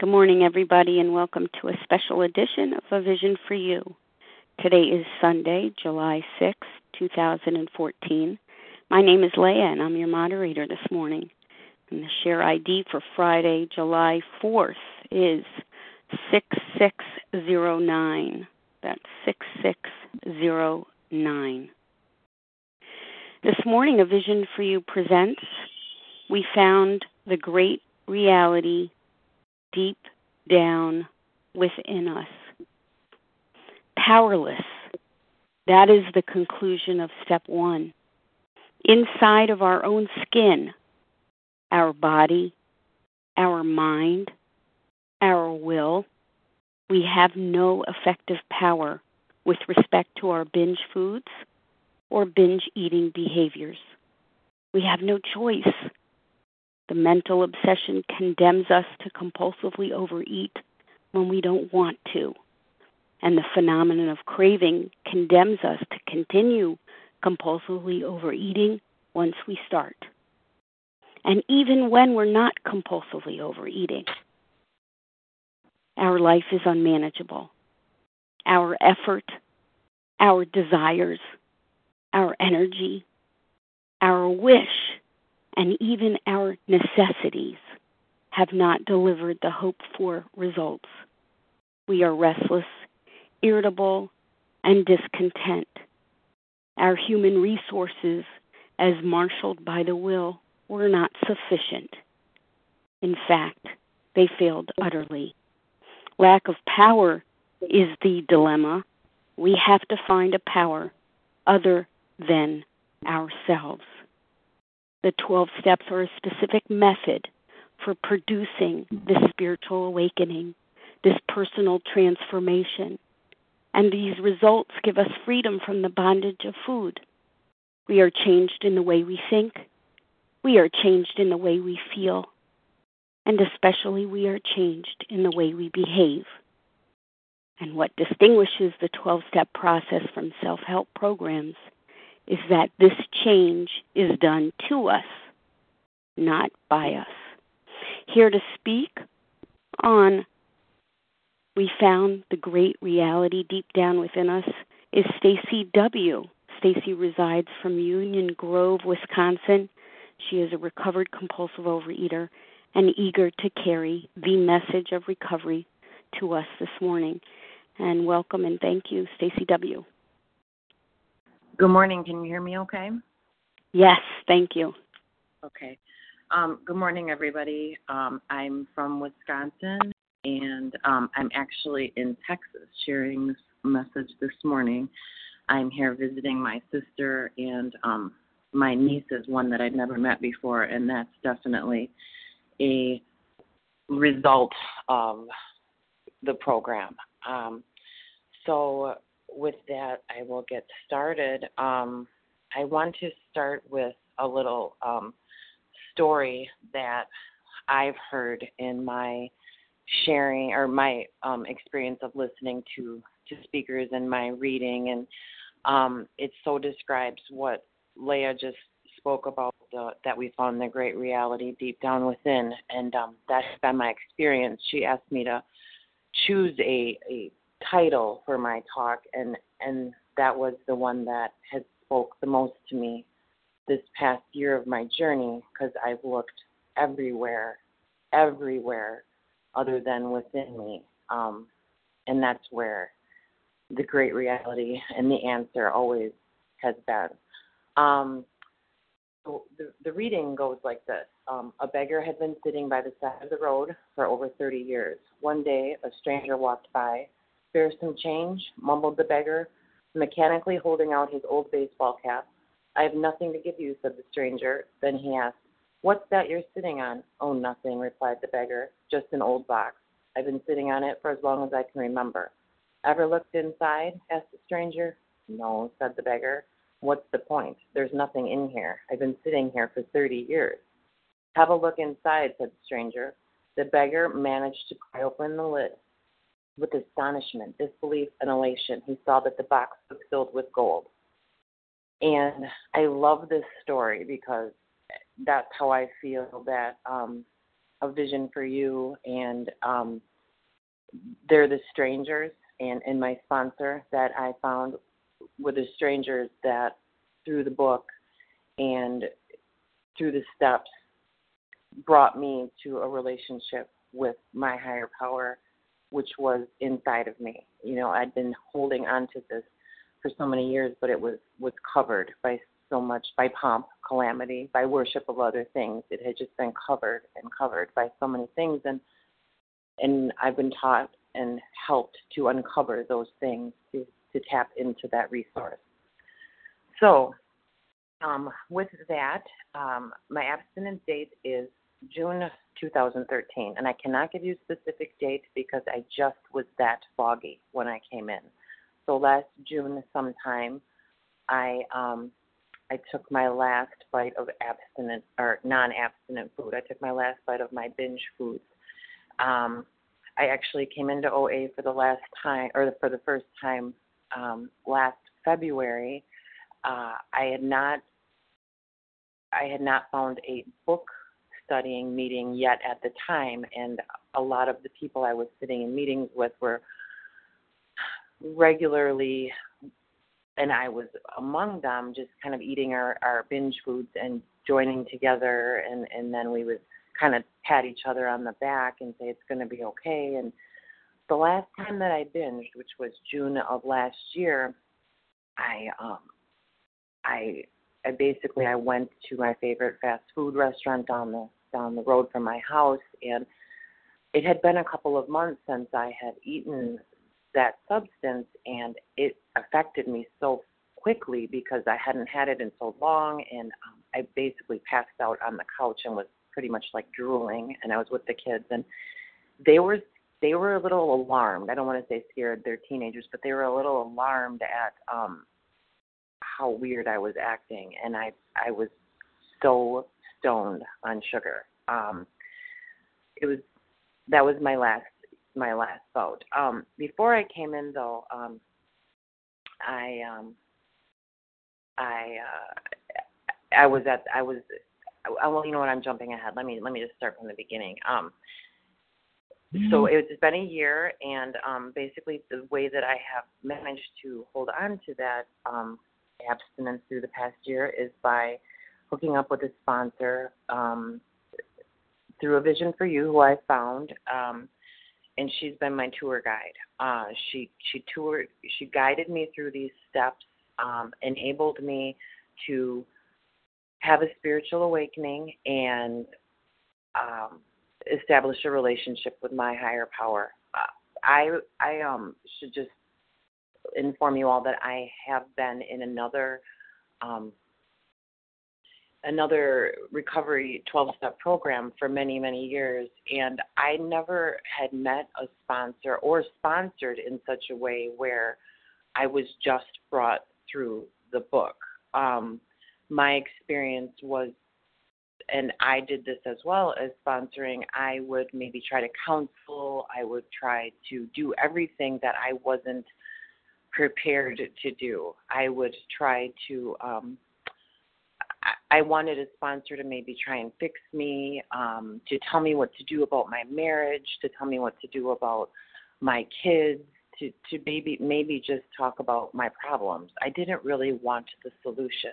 Good morning, everybody, and welcome to a special edition of A Vision for You. Today is Sunday, July 6, 2014. My name is Leah, and I'm your moderator this morning. And the share ID for Friday, July 4th is 6609. That's 6609. This morning, A Vision for You presents We Found the Great Reality deep down within us. Powerless. That is the conclusion of step one. Inside of our own skin, our body, our mind, our will, we have no effective power with respect to our binge foods or binge eating behaviors. We have no choice the mental obsession condemns us to compulsively overeat when we don't want to. And the phenomenon of craving condemns us to continue compulsively overeating once we start. And even when we're not compulsively overeating, our life is unmanageable. Our effort, our desires, our energy, our wish and even our necessities have not delivered the hoped for results. We are restless, irritable, and discontent. Our human resources, as marshaled by the will, were not sufficient. In fact, they failed utterly. Lack of power is the dilemma. We have to find a power other than ourselves. The 12 steps are a specific method for producing this spiritual awakening, this personal transformation. And these results give us freedom from the bondage of food. We are changed in the way we think. We are changed in the way we feel. And especially, we are changed in the way we behave. And what distinguishes the 12 step process from self help programs is that this change is done to us, not by us. Here to speak on we found the great reality deep down within us is Stacey W. Stacey resides from Union Grove, Wisconsin. She is a recovered compulsive overeater and eager to carry the message of recovery to us this morning. And welcome and thank you, Stacey W. Good morning. Can you hear me okay? Yes, thank you. Okay. Um, good morning, everybody. Um, I'm from Wisconsin, and um, I'm actually in Texas sharing this message this morning. I'm here visiting my sister, and um, my niece is one that I'd never met before, and that's definitely a result of the program. Um, so with that, I will get started. Um, I want to start with a little um, story that I've heard in my sharing or my um, experience of listening to to speakers and my reading, and um, it so describes what Leah just spoke about the, that we found the great reality deep down within, and um, that's been my experience. She asked me to choose a, a title for my talk, and and that was the one that has spoke the most to me this past year of my journey because I've looked everywhere, everywhere, other than within me, um, and that's where the great reality and the answer always has been. Um, so the, the reading goes like this um, A beggar had been sitting by the side of the road for over 30 years. One day, a stranger walked by spare some change? mumbled the beggar, mechanically holding out his old baseball cap. I have nothing to give you, said the stranger. Then he asked, What's that you're sitting on? Oh, nothing, replied the beggar. Just an old box. I've been sitting on it for as long as I can remember. Ever looked inside? asked the stranger. No, said the beggar. What's the point? There's nothing in here. I've been sitting here for 30 years. Have a look inside, said the stranger. The beggar managed to pry open the lid. With astonishment, disbelief, and elation, he saw that the box was filled with gold. And I love this story because that's how I feel that um, a vision for you, and um, they're the strangers, and and my sponsor that I found were the strangers that through the book and through the steps brought me to a relationship with my higher power, which was inside of me. You know, I'd been holding on to this for so many years, but it was was covered by so much by pomp, calamity, by worship of other things. It had just been covered and covered by so many things, and and I've been taught and helped to uncover those things to to tap into that resource. So, um, with that, um, my abstinence date is June 2013, and I cannot give you specific dates because I just was that foggy when I came in. So last June sometime, I um, I took my last bite of abstinent or non-abstinent food. I took my last bite of my binge foods. Um, I actually came into OA for the last time, or for the first time um, last February. Uh, I had not, I had not found a book studying meeting yet at the time, and a lot of the people I was sitting in meetings with were regularly, and I was among them, just kind of eating our, our binge foods and joining together, and and then we would kind of pat each other on the back and say it's going to be okay. And the last time that I binged, which was June of last year, I um I I basically I went to my favorite fast food restaurant down the down the road from my house and it had been a couple of months since I had eaten that substance and it affected me so quickly because I hadn't had it in so long and um, I basically passed out on the couch and was pretty much like drooling and I was with the kids and they were they were a little alarmed. I don't want to say scared, they're teenagers, but they were a little alarmed at um how weird I was acting and I I was so stoned on sugar. Um it was that was my last my last bout. Um before I came in though, um I um I uh I was at I was I, well, you know what? I'm jumping ahead. Let me let me just start from the beginning. Um, so it's been a year, and um, basically the way that I have managed to hold on to that um, abstinence through the past year is by hooking up with a sponsor um, through a Vision for You, who I found, um, and she's been my tour guide. Uh, she she toured, she guided me through these steps, um, enabled me to have a spiritual awakening and um, establish a relationship with my higher power. Uh, I I um should just inform you all that I have been in another um, another recovery 12 step program for many many years and I never had met a sponsor or sponsored in such a way where I was just brought through the book. Um, my experience was and I did this as well as sponsoring, I would maybe try to counsel, I would try to do everything that I wasn't prepared to do. I would try to um I wanted a sponsor to maybe try and fix me, um, to tell me what to do about my marriage, to tell me what to do about my kids, to, to maybe maybe just talk about my problems. I didn't really want the solution.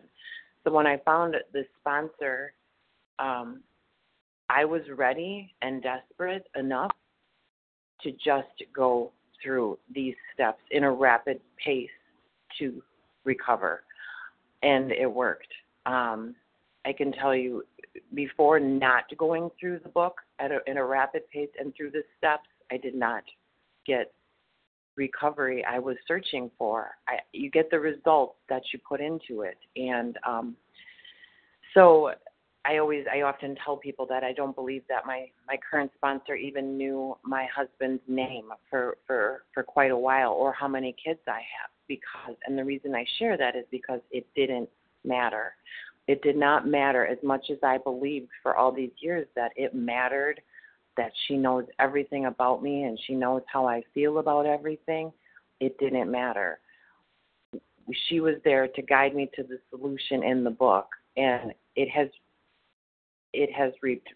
So when I found the sponsor, um, I was ready and desperate enough to just go through these steps in a rapid pace to recover, and it worked. Um, I can tell you, before not going through the book at a, in a rapid pace and through the steps, I did not get recovery I was searching for. I, you get the results that you put into it, and um, so I always, I often tell people that I don't believe that my my current sponsor even knew my husband's name for for for quite a while or how many kids I have because, and the reason I share that is because it didn't matter. It did not matter as much as I believed for all these years that it mattered that she knows everything about me and she knows how I feel about everything, it didn't matter. She was there to guide me to the solution in the book, and it has it has reaped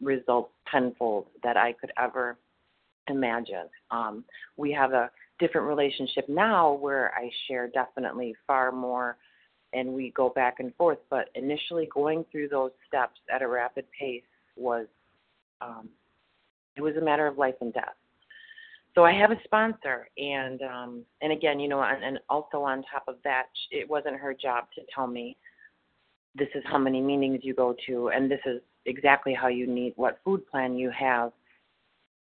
results tenfold that I could ever imagine. Um, we have a different relationship now where I share definitely far more and we go back and forth. But initially, going through those steps at a rapid pace was um, it was a matter of life and death. So I have a sponsor, and um, and again, you know, and, and also on top of that, it wasn't her job to tell me this is how many meetings you go to, and this is exactly how you need what food plan you have.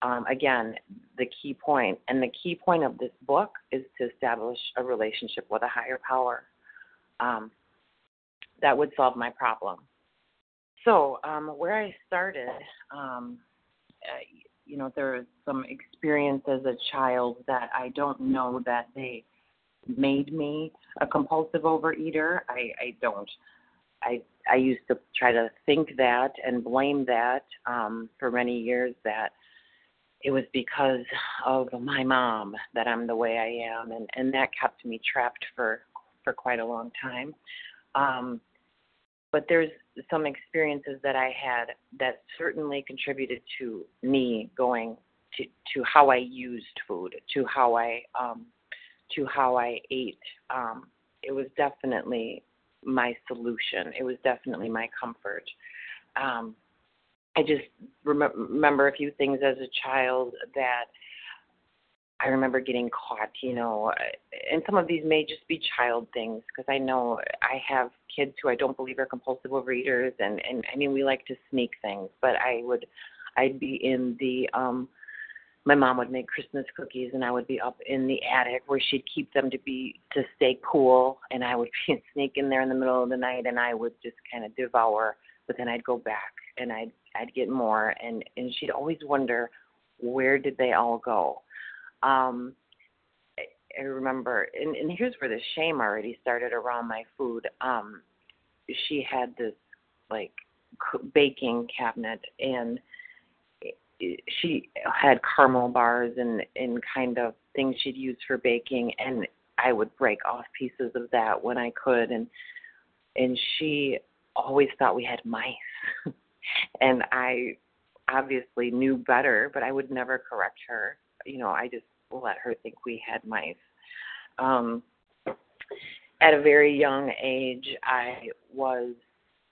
Um, again, the key point, and the key point of this book is to establish a relationship with a higher power. Um, that would solve my problem. So, um, where I started, um, uh, you know, there was some experience as a child that I don't know that they made me a compulsive overeater. I, I don't. I I used to try to think that and blame that um, for many years that it was because of my mom that I'm the way I am, and and that kept me trapped for for quite a long time. Um, but there's some experiences that I had that certainly contributed to me going to to how I used food, to how I um, to how I ate. Um, it was definitely my solution. It was definitely my comfort. Um, I just rem- remember a few things as a child that I remember getting caught, you know, and some of these may just be child things because I know I have kids who I don't believe are compulsive overeaters, and and I mean we like to sneak things, but I would, I'd be in the um my mom would make Christmas cookies and I would be up in the attic where she'd keep them to be to stay cool and I would be sneak in there in the middle of the night and I would just kind of devour but then I'd go back and I'd I'd get more and and she'd always wonder where did they all go um I remember and and here's where the shame already started around my food. Um she had this like baking cabinet and she had caramel bars and and kind of things she'd use for baking and I would break off pieces of that when I could and and she always thought we had mice. And I obviously knew better but I would never correct her. You know I just let her think we had mice um at a very young age I was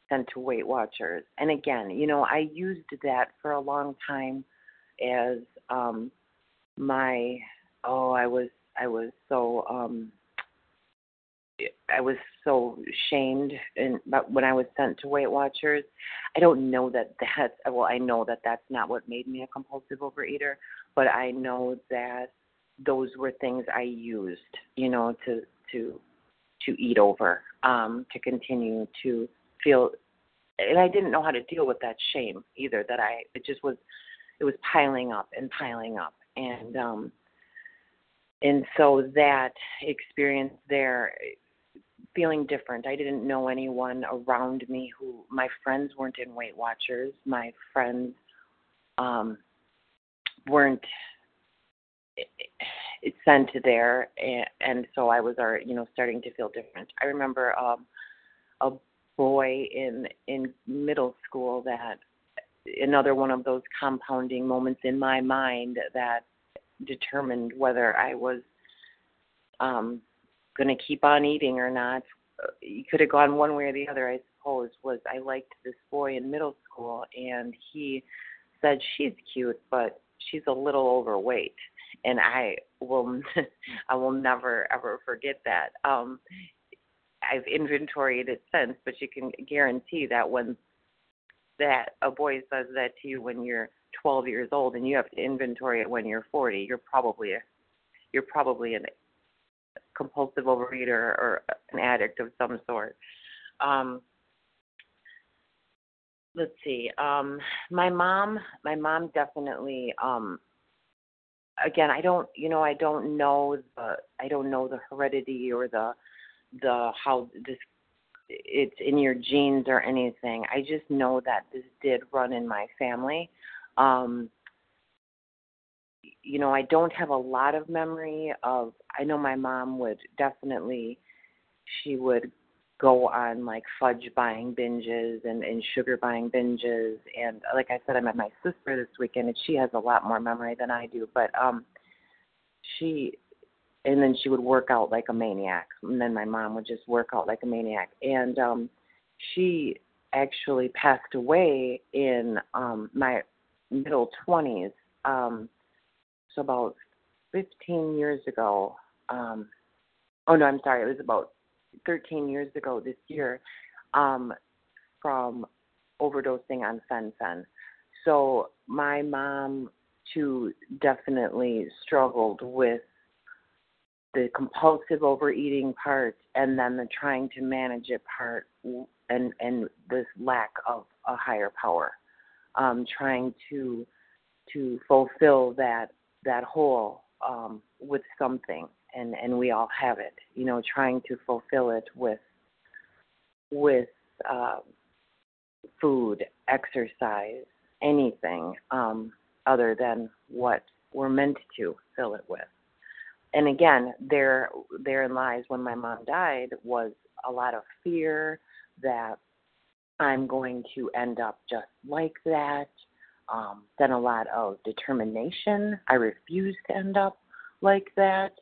sent to Weight Watchers. And again, you know, I used that for a long time as um my oh, I was I was so um I was so shamed and but when I was sent to Weight Watchers, I don't know that that's well I know that that's not what made me a compulsive overeater, but I know that those were things I used, you know, to to to eat over, um, to continue to feel and I didn't know how to deal with that shame either. That I it just was it was piling up and piling up, and um, and so that experience there, feeling different. I didn't know anyone around me who my friends weren't in Weight Watchers. My friends um, weren't sent to there, and, and so I was, you know, starting to feel different. I remember um, a boy in in middle school that another one of those compounding moments in my mind that determined whether I was um going to keep on eating or not. You could have gone one way or the other, I suppose. Was I liked this boy in middle school, and he said she's cute, but she's a little overweight, and I will, I will never ever forget that. Um, I've inventoried it since, but you can guarantee that when that a boy says that to you when you're 12 years old and you have to inventory it when you're 40, you're probably a, you're probably a compulsive overeater or an addict of some sort. Um, let's see. Um, my mom, my mom definitely. Um, again, I don't, you know, I don't know the, I don't know the heredity or the the how this it's in your genes or anything. I just know that this did run in my family. Um you know, I don't have a lot of memory of I know my mom would definitely she would go on like fudge buying binges and, and sugar buying binges. And like I said I met my sister this weekend and she has a lot more memory than I do. But um she and then she would work out like a maniac. And then my mom would just work out like a maniac. And um she actually passed away in um my middle 20s um so about 15 years ago. Um oh no I'm sorry. It was about 13 years ago this year um from overdosing on fen-phen so my mom too definitely struggled with the compulsive overeating part and then the trying to manage it part and and this lack of a higher power. Um trying to to fulfill that that hole um with something and and we all have it you know trying to fulfill it with with uh, food exercise anything um other than what we're meant to fill it with and again, there therein lies when my mom died was a lot of fear that I'm going to end up just like that. Um, then a lot of determination. I refuse to end up like that.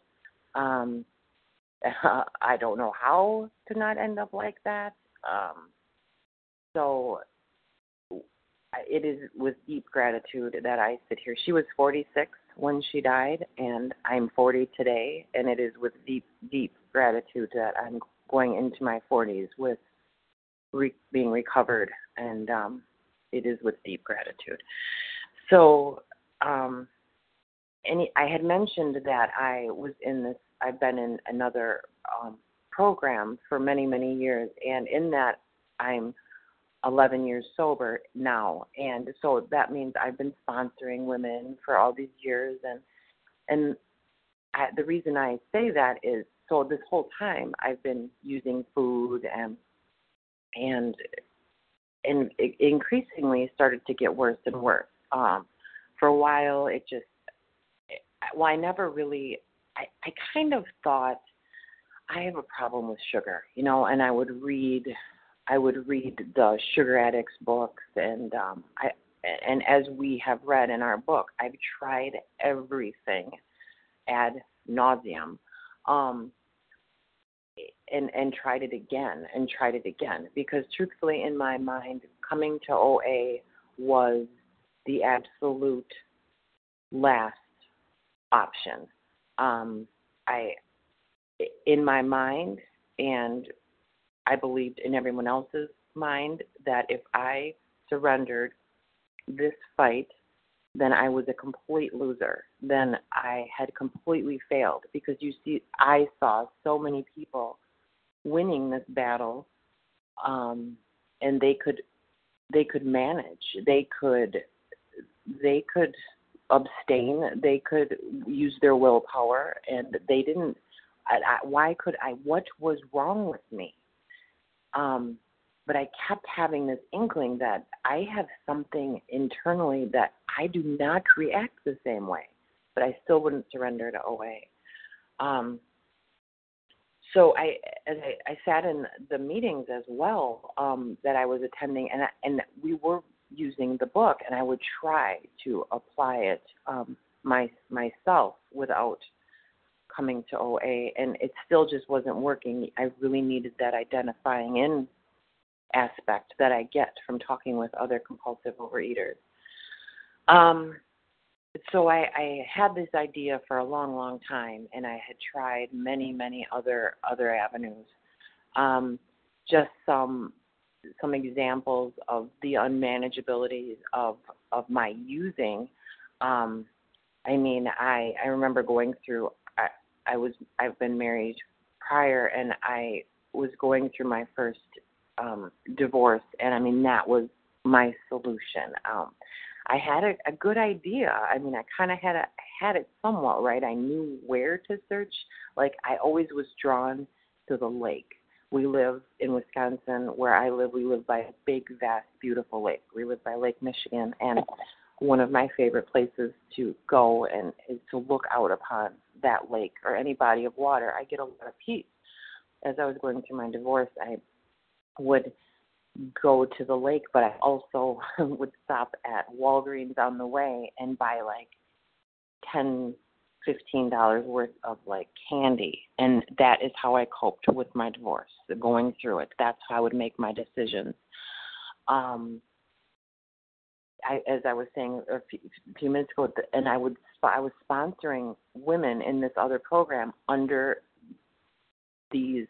Um, I don't know how to not end up like that. Um, so it is with deep gratitude that I sit here. She was 46 when she died, and I'm 40 today, and it is with deep, deep gratitude that I'm going into my 40s with re- being recovered, and um, it is with deep gratitude. So, um, any, I had mentioned that I was in this. I've been in another um, program for many, many years, and in that, I'm 11 years sober now. And so that means I've been sponsoring women for all these years. And and I, the reason I say that is so this whole time I've been using food and and and it increasingly started to get worse and worse. Um for a while it just well I never really I I kind of thought I have a problem with sugar you know and I would read I would read the sugar addicts books and um I and as we have read in our book, I've tried everything ad nauseum. Um and and tried it again and tried it again because truthfully in my mind coming to OA was the absolute last option. Um I in my mind and I believed in everyone else's mind that if I surrendered this fight, then I was a complete loser. Then I had completely failed because you see, I saw so many people winning this battle, um, and they could they could manage. They could they could abstain. They could use their willpower, and they didn't. I, I, why could I? What was wrong with me? Um, but I kept having this inkling that I have something internally that I do not react the same way, but I still wouldn't surrender to OA. Um, so I, as I, I sat in the meetings as well um, that I was attending, and I, and we were using the book, and I would try to apply it um, my myself without coming to OA, and it still just wasn't working. I really needed that identifying in aspect that I get from talking with other compulsive overeaters. Um, so I, I had this idea for a long, long time, and I had tried many, many other other avenues. Um, just some some examples of the unmanageabilities of of my using. Um, I mean, I I remember going through I was I've been married prior and I was going through my first um divorce and I mean that was my solution. Um I had a, a good idea. I mean I kinda had a had it somewhat right. I knew where to search. Like I always was drawn to the lake. We live in Wisconsin where I live, we live by a big, vast, beautiful lake. We live by Lake Michigan and one of my favorite places to go and is to look out upon that lake or any body of water, I get a lot of peace. as I was going through my divorce, I would go to the lake, but I also would stop at Walgreens on the way and buy like ten, fifteen dollars worth of like candy, and that is how I coped with my divorce. Going through it, that's how I would make my decisions. Um, I, as I was saying a few, a few minutes ago, and I would I was sponsoring women in this other program under these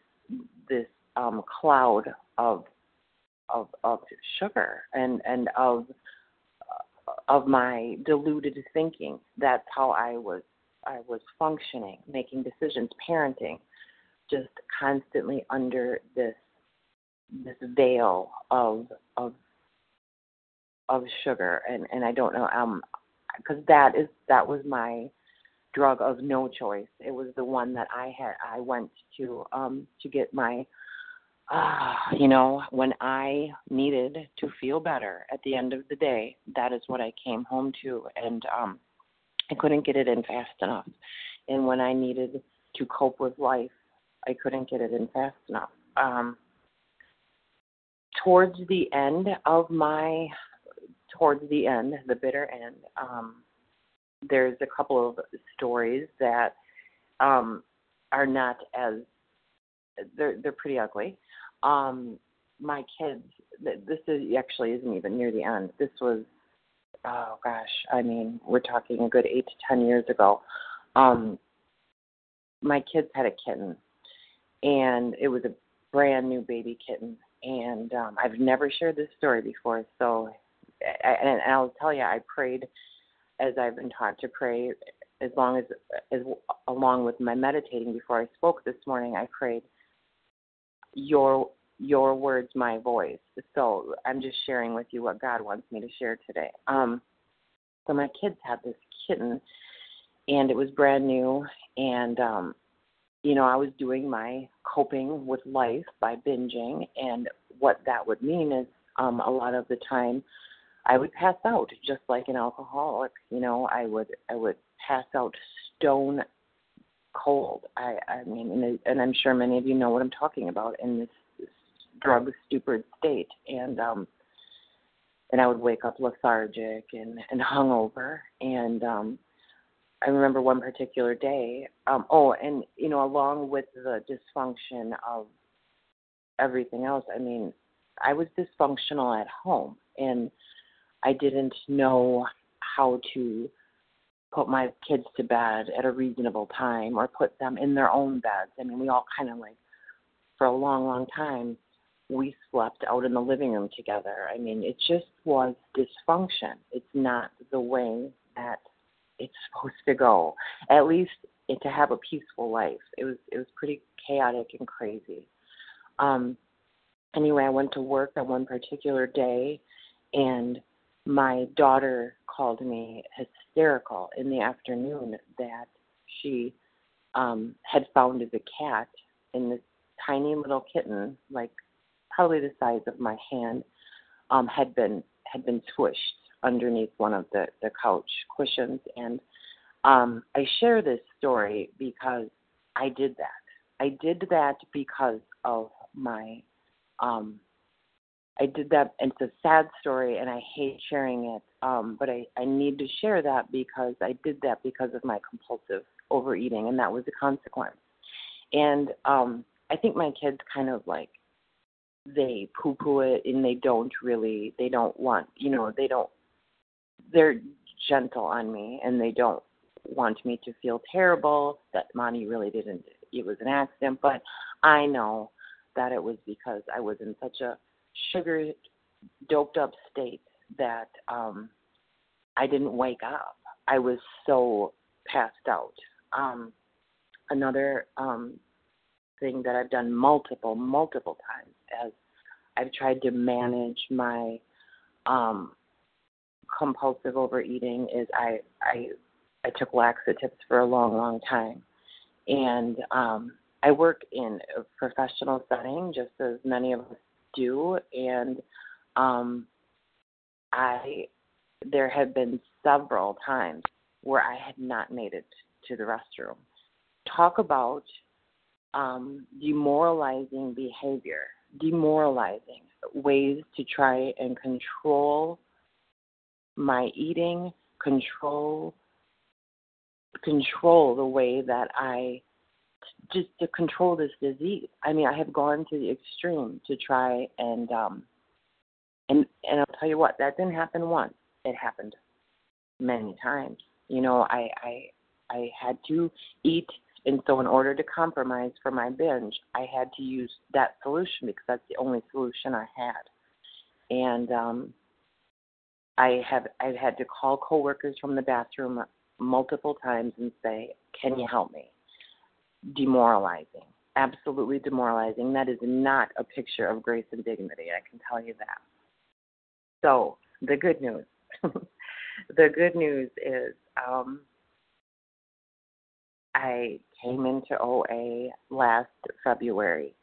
this um, cloud of of of sugar and and of of my deluded thinking. That's how I was I was functioning, making decisions, parenting, just constantly under this this veil of of of sugar and and I don't know um because that is that was my drug of no choice. It was the one that I had I went to um to get my uh, you know, when I needed to feel better at the end of the day, that is what I came home to and um I couldn't get it in fast enough. And when I needed to cope with life, I couldn't get it in fast enough. Um towards the end of my towards the end, the bitter end, um, there's a couple of stories that um, are not as they're they're pretty ugly. Um, my kids, this is actually isn't even near the end. This was, oh gosh, I mean, we're talking a good eight to ten years ago. Um, my kids had a kitten, and it was a brand new baby kitten. And um, I've never shared this story before, so and I'll tell you, I prayed as I've been taught to pray as long as as along with my meditating before I spoke this morning. I prayed your your words, my voice. So I'm just sharing with you what God wants me to share today. Um, so my kids had this kitten, and it was brand new, and um, you know I was doing my coping with life by binging, and what that would mean is um, a lot of the time I would pass out just like an alcoholic. You know, I would I would pass out stone cold. I I mean, and, and I'm sure many of you know what I'm talking about in this, this drug stupid state. And um, and I would wake up lethargic and and hungover. And um, I remember one particular day. Um, oh, and you know, along with the dysfunction of everything else, I mean, I was dysfunctional at home and I didn't know how to put my kids to bed at a reasonable time or put them in their own beds. I mean, we all kind of like, for a long, long time, we slept out in the living room together. I mean, it just was dysfunction. It's not the way that it's supposed to go. At least it, to have a peaceful life. It was it was pretty chaotic and crazy. Um, anyway, I went to work on one particular day, and my daughter called me hysterical in the afternoon that she um had found the cat in this tiny little kitten like probably the size of my hand um had been had been squished underneath one of the the couch cushions and um I share this story because I did that. I did that because of my um I did that. And it's a sad story, and I hate sharing it. Um, but I, I need to share that because I did that because of my compulsive overeating, and that was a consequence. And um, I think my kids kind of like they poo poo it, and they don't really, they don't want, you know, they don't. They're gentle on me, and they don't want me to feel terrible that Monty really didn't. It was an accident, but I know that it was because I was in such a sugar doped up state that um I didn't wake up. I was so passed out. Um another um thing that I've done multiple multiple times as I've tried to manage my um compulsive overeating is I I I took laxatives for a long long time. And um I work in a professional setting just as many of us do. And um I there have been several times where I had not made it to the restroom. Talk about um, demoralizing behavior, demoralizing ways to try and control my eating, control control the way that I just to control this disease. I mean, I have gone to the extreme to try and um and and I'll tell you what, that didn't happen once. It happened many times. You know, I I I had to eat and so in order to compromise for my binge, I had to use that solution because that's the only solution I had. And um I have I've had to call coworkers from the bathroom multiple times and say, "Can you help me?" Demoralizing, absolutely demoralizing. That is not a picture of grace and dignity. I can tell you that. So the good news, the good news is um, I came into OA last February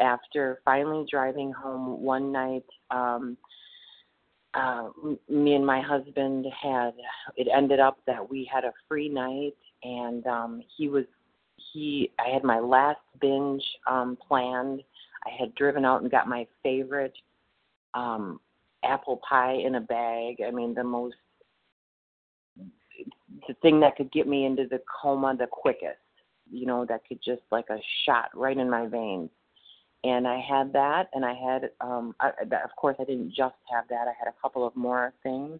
after finally driving home one night. Um, uh, me and my husband had it ended up that we had a free night and um he was he I had my last binge um planned. I had driven out and got my favorite um apple pie in a bag. I mean the most the thing that could get me into the coma the quickest. You know, that could just like a shot right in my veins and I had that, and I had, um, I, of course, I didn't just have that. I had a couple of more things,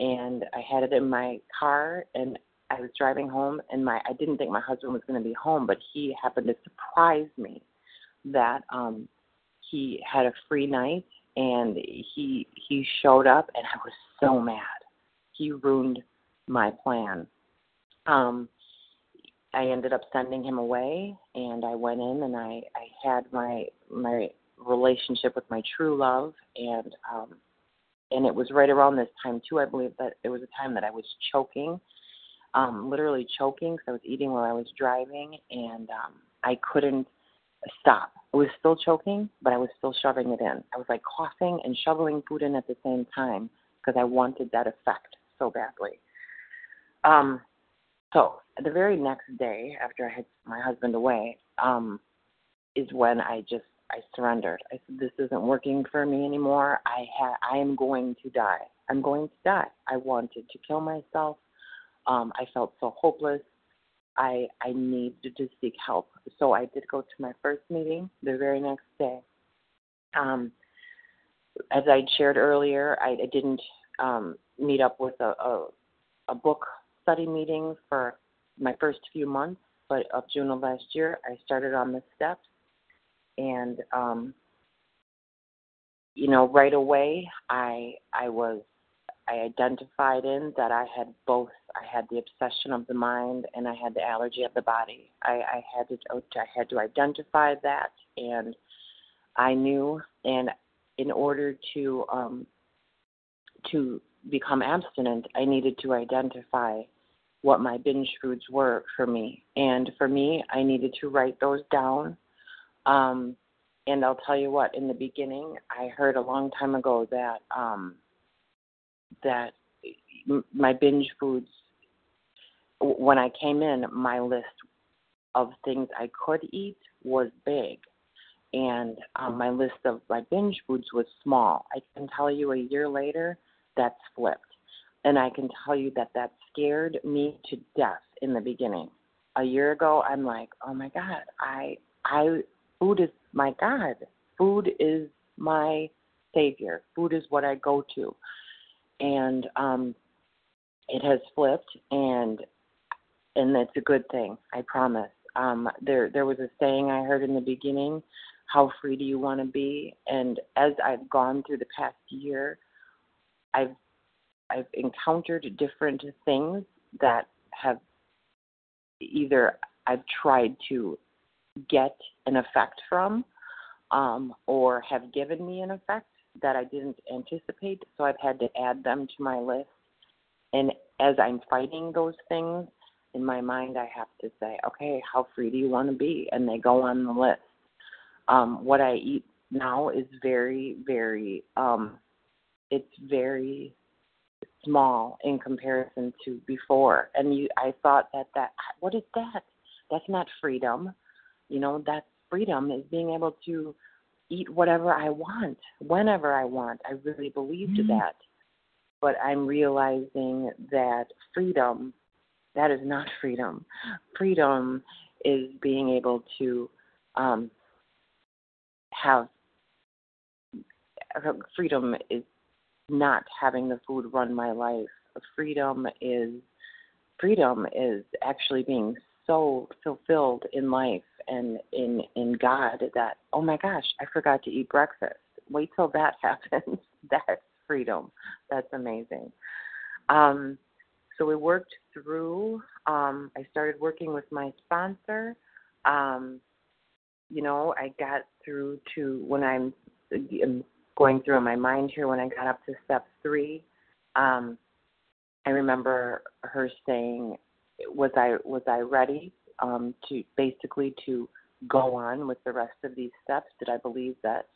and I had it in my car, and I was driving home, and my I didn't think my husband was going to be home, but he happened to surprise me that um, he had a free night, and he he showed up, and I was so mad. He ruined my plan. Um, I ended up sending him away, and I went in and I I had my my relationship with my true love, and um, and it was right around this time too. I believe that it was a time that I was choking, um, literally choking because I was eating while I was driving, and um, I couldn't stop. I was still choking, but I was still shoving it in. I was like coughing and shoveling food in at the same time because I wanted that effect so badly. Um, so the very next day after I had my husband away, um, is when I just I surrendered. I said, "This isn't working for me anymore. I ha- I am going to die. I'm going to die. I wanted to kill myself. Um, I felt so hopeless. I I needed to seek help. So I did go to my first meeting the very next day. Um, as I shared earlier, I, I didn't um, meet up with a, a a book study meetings for my first few months, but of June of last year, I started on the steps, and um, you know, right away, I I was I identified in that I had both. I had the obsession of the mind and I had the allergy of the body. I, I had to I had to identify that, and I knew. And in order to um, to become abstinent, I needed to identify what my binge foods were for me. And for me, I needed to write those down. Um, and I'll tell you what, in the beginning, I heard a long time ago that um, that my binge foods. When I came in, my list of things I could eat was big, and um, my list of my binge foods was small. I can tell you, a year later, that's flipped and I can tell you that that scared me to death in the beginning. A year ago, I'm like, oh my God, I, I, food is my God. Food is my savior. Food is what I go to. And, um, it has flipped and, and it's a good thing. I promise. Um, there, there was a saying I heard in the beginning, how free do you want to be? And as I've gone through the past year, I've I've encountered different things that have either I've tried to get an effect from um, or have given me an effect that I didn't anticipate. So I've had to add them to my list. And as I'm fighting those things, in my mind, I have to say, okay, how free do you want to be? And they go on the list. Um, what I eat now is very, very, um, it's very small in comparison to before. And you, I thought that that what is that? That's not freedom. You know, that freedom is being able to eat whatever I want, whenever I want. I really believed mm-hmm. that. But I'm realizing that freedom, that is not freedom. Freedom is being able to um, have freedom is not having the food run my life. Freedom is freedom is actually being so fulfilled in life and in in God that oh my gosh, I forgot to eat breakfast. Wait till that happens. That's freedom. That's amazing. Um, so we worked through. Um, I started working with my sponsor. Um, you know, I got through to when I'm, going through in my mind here when I got up to step three. Um, I remember her saying, "Was I was I ready um, to basically to go on with the rest of these steps? Did I believe that?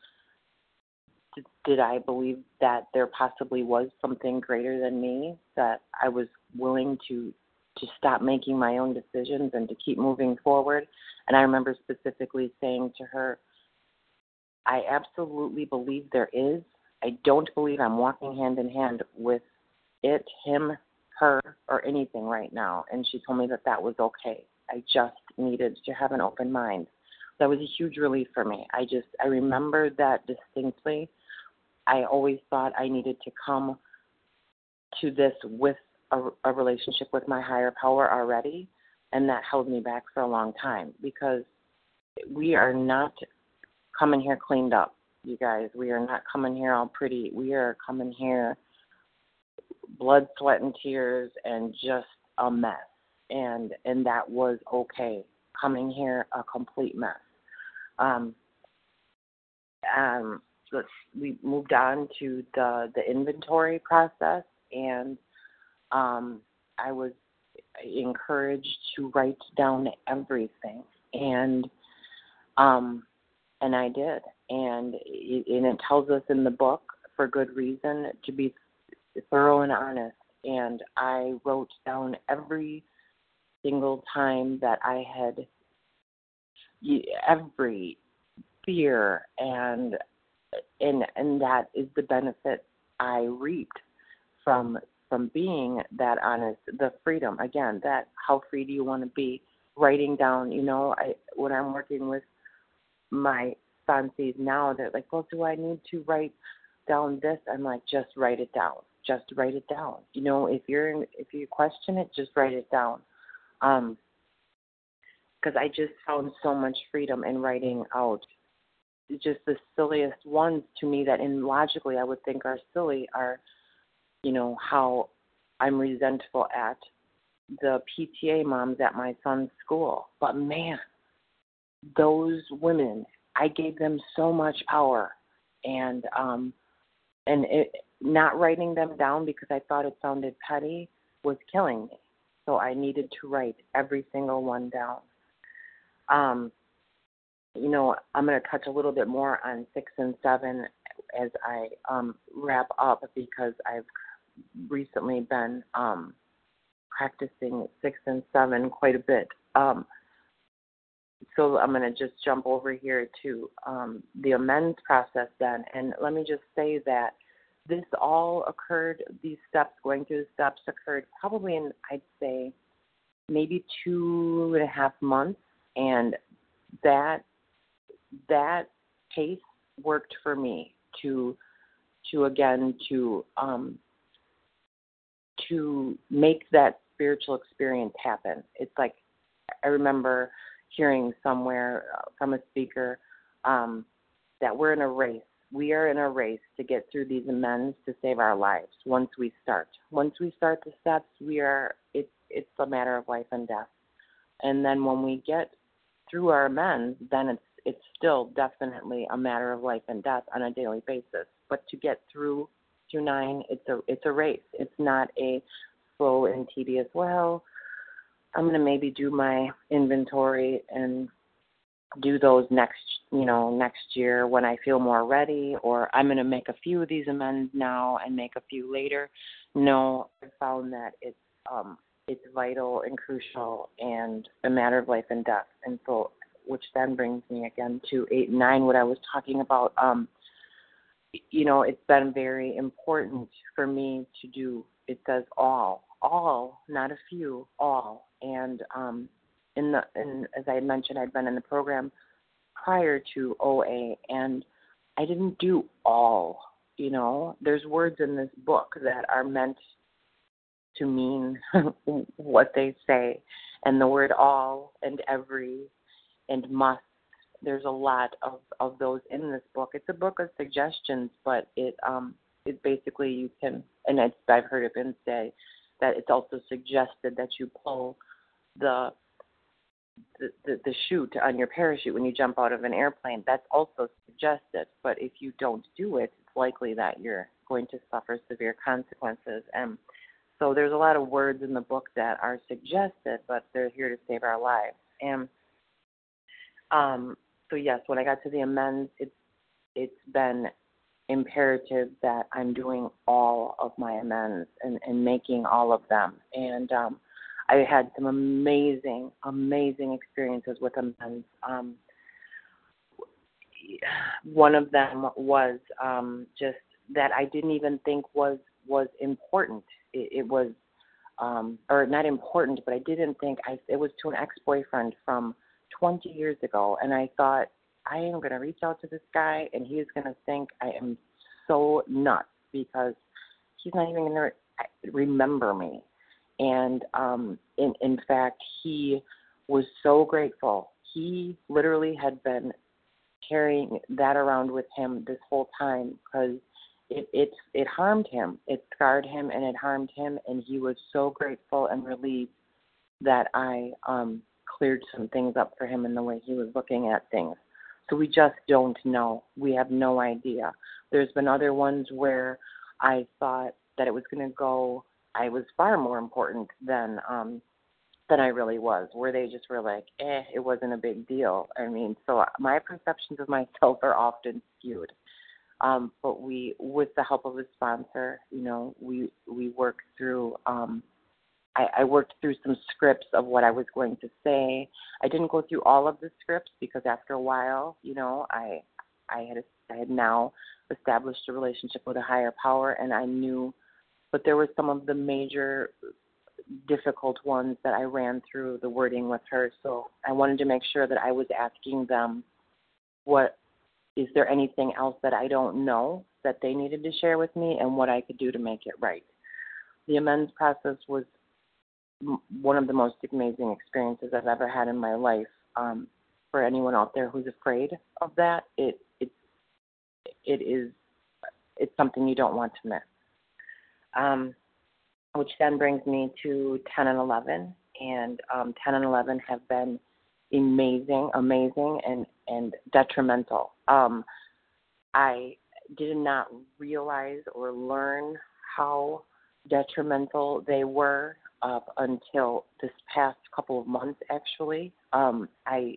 Did, did I believe that there possibly was something greater than me that I was willing to to stop making my own decisions and to keep moving forward?" And I remember specifically saying to her, "I absolutely believe there is. I don't believe I'm walking hand in hand with it, him, her, or anything right now. And she told me that that was okay. I just needed to have an open mind. That was a huge relief for me. I just, I remember that distinctly. I always thought I needed to come to this with a, a relationship with my higher power already. And that held me back for a long time because we are not coming here cleaned up, you guys. We are not coming here all pretty. We are coming here blood, sweat, and tears, and just a mess. And and that was okay. Coming here a complete mess. Um, um, let's, we moved on to the the inventory process, and um, I was encouraged to write down everything, and um, and I did, and it, and it tells us in the book for good reason to be thorough and honest. And I wrote down every single time that I had every fear and and and that is the benefit I reaped from from being that honest the freedom. Again that how free do you want to be? Writing down you know I when I'm working with my sponsees now they're like well do I need to write down this I'm like just write it down just write it down. You know, if you're if you question it, just write it down. Um, because I just found so much freedom in writing out just the silliest ones to me that in logically I would think are silly are, you know, how I'm resentful at the PTA moms at my son's school. But man, those women, I gave them so much power and um and it not writing them down because I thought it sounded petty was killing me. So I needed to write every single one down. Um, you know, I'm going to touch a little bit more on six and seven as I um, wrap up because I've recently been um, practicing six and seven quite a bit. Um, so I'm going to just jump over here to um, the amends process then. And let me just say that this all occurred, these steps, going through the steps occurred probably in, I'd say, maybe two and a half months. And that, that pace worked for me to, to again, to, um, to make that spiritual experience happen. It's like, I remember hearing somewhere uh, from a speaker um, that we're in a race we are in a race to get through these amends to save our lives once we start. Once we start the steps, we are it's it's a matter of life and death. And then when we get through our amends, then it's it's still definitely a matter of life and death on a daily basis. But to get through to nine, it's a it's a race. It's not a slow and tedious. Well, I'm gonna maybe do my inventory and do those next you know next year when I feel more ready or I'm going to make a few of these amends now and make a few later. No, I found that it's um it's vital and crucial and a matter of life and death. And so which then brings me again to eight and nine, what I was talking about. Um, you know, it's been very important for me to do. It says all, all, not a few, all. And um, in the, in, as I mentioned, I'd been in the program prior to OA, and I didn't do all. You know, there's words in this book that are meant to mean what they say, and the word all and every and must. There's a lot of of those in this book. It's a book of suggestions, but it um it basically you can and it's, I've heard it been say that it's also suggested that you pull the the, the, the chute on your parachute when you jump out of an airplane. That's also suggested, but if you don't do it, it's likely that you're going to suffer severe consequences. And so there's a lot of words in the book that are suggested, but they're here to save our lives. And um, so yes, when I got to the amends, it's it's been imperative that I'm doing all of my amends and, and making all of them. And um, I had some amazing, amazing experiences with amends. Um, one of them was um, just that I didn't even think was was important. It, it was, um, or not important, but I didn't think I. It was to an ex-boyfriend from 20 years ago, and I thought I am going to reach out to this guy, and he is going to think I am so nuts because he's not even going to re- remember me. And um, in in fact, he was so grateful. He literally had been carrying that around with him this whole time because it it it harmed him. It scarred him and it harmed him, and he was so grateful and relieved that I um cleared some things up for him in the way he was looking at things. So we just don't know. We have no idea. There's been other ones where I thought that it was going to go. I was far more important than um than I really was. Where they just were like, eh, it wasn't a big deal. I mean, so my perceptions of myself are often skewed. Um, but we, with the help of a sponsor, you know, we we worked through. Um, I, I worked through some scripts of what I was going to say. I didn't go through all of the scripts because after a while, you know, I I had I had now established a relationship with a higher power, and I knew. But there were some of the major difficult ones that I ran through the wording with her. So I wanted to make sure that I was asking them what is there anything else that I don't know that they needed to share with me and what I could do to make it right. The amends process was one of the most amazing experiences I've ever had in my life. Um, for anyone out there who's afraid of that, it it it is it's something you don't want to miss. Um, which then brings me to 10 and 11, and um, 10 and 11 have been amazing, amazing, and and detrimental. Um, I did not realize or learn how detrimental they were up until this past couple of months. Actually, um, I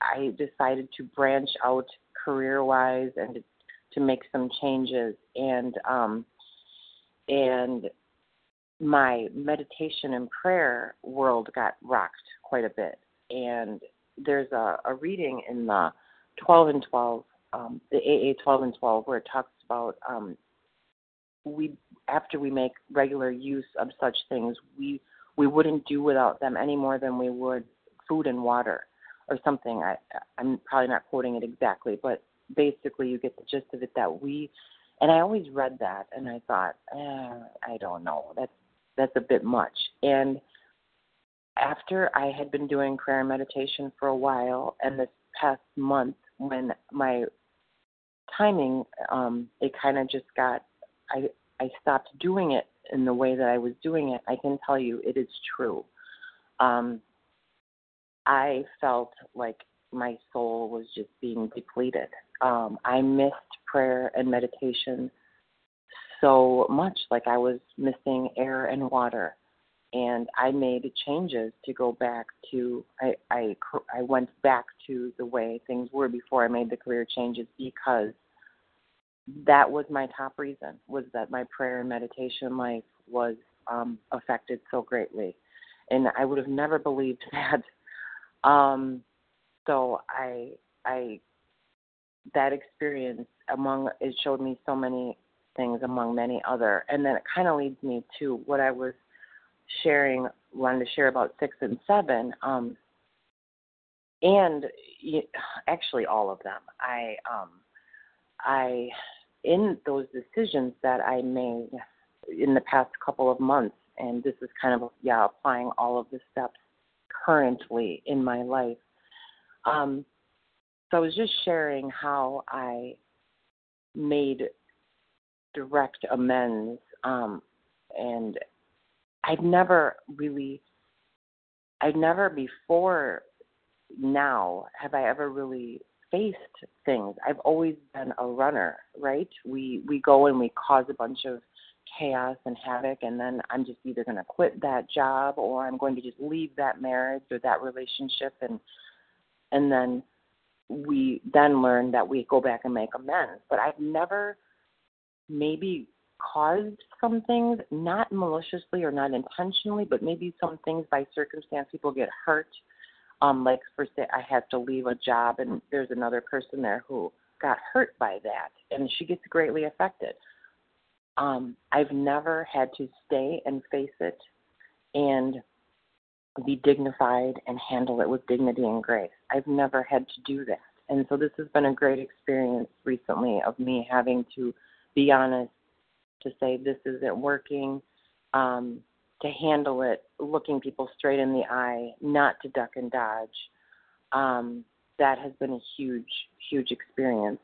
I decided to branch out career-wise and to, to make some changes, and um, and my meditation and prayer world got rocked quite a bit and there's a, a reading in the 12 and 12, um, the AA 12 and 12, where it talks about um, we after we make regular use of such things, we we wouldn't do without them any more than we would food and water or something. I I'm probably not quoting it exactly, but basically you get the gist of it that we and I always read that and I thought, eh, I don't know, that's that's a bit much. And after I had been doing prayer and meditation for a while, and this past month, when my timing, um, it kind of just got, I I stopped doing it in the way that I was doing it. I can tell you, it is true. Um, I felt like my soul was just being depleted. Um, I missed prayer and meditation so much, like I was missing air and water and I made changes to go back to I, I I went back to the way things were before I made the career changes because that was my top reason was that my prayer and meditation life was um, affected so greatly, and I would have never believed that. Um, so I I that experience among it showed me so many things among many other. And then it kind of leads me to what I was sharing wanted to share about 6 and 7 um and actually all of them. I um I in those decisions that I made in the past couple of months and this is kind of yeah applying all of the steps currently in my life um so I was just sharing how I made direct amends um and I'd never really I'd never before now have I ever really faced things. I've always been a runner, right? We we go and we cause a bunch of chaos and havoc and then I'm just either going to quit that job or I'm going to just leave that marriage or that relationship and and then we then learn that we go back and make amends. But I've never maybe caused some things, not maliciously or not intentionally, but maybe some things by circumstance people get hurt. Um, like for say I have to leave a job and there's another person there who got hurt by that and she gets greatly affected. Um, I've never had to stay and face it and be dignified and handle it with dignity and grace. I've never had to do that. And so this has been a great experience recently of me having to be honest, to say this isn't working, um, to handle it, looking people straight in the eye, not to duck and dodge. Um, that has been a huge, huge experience.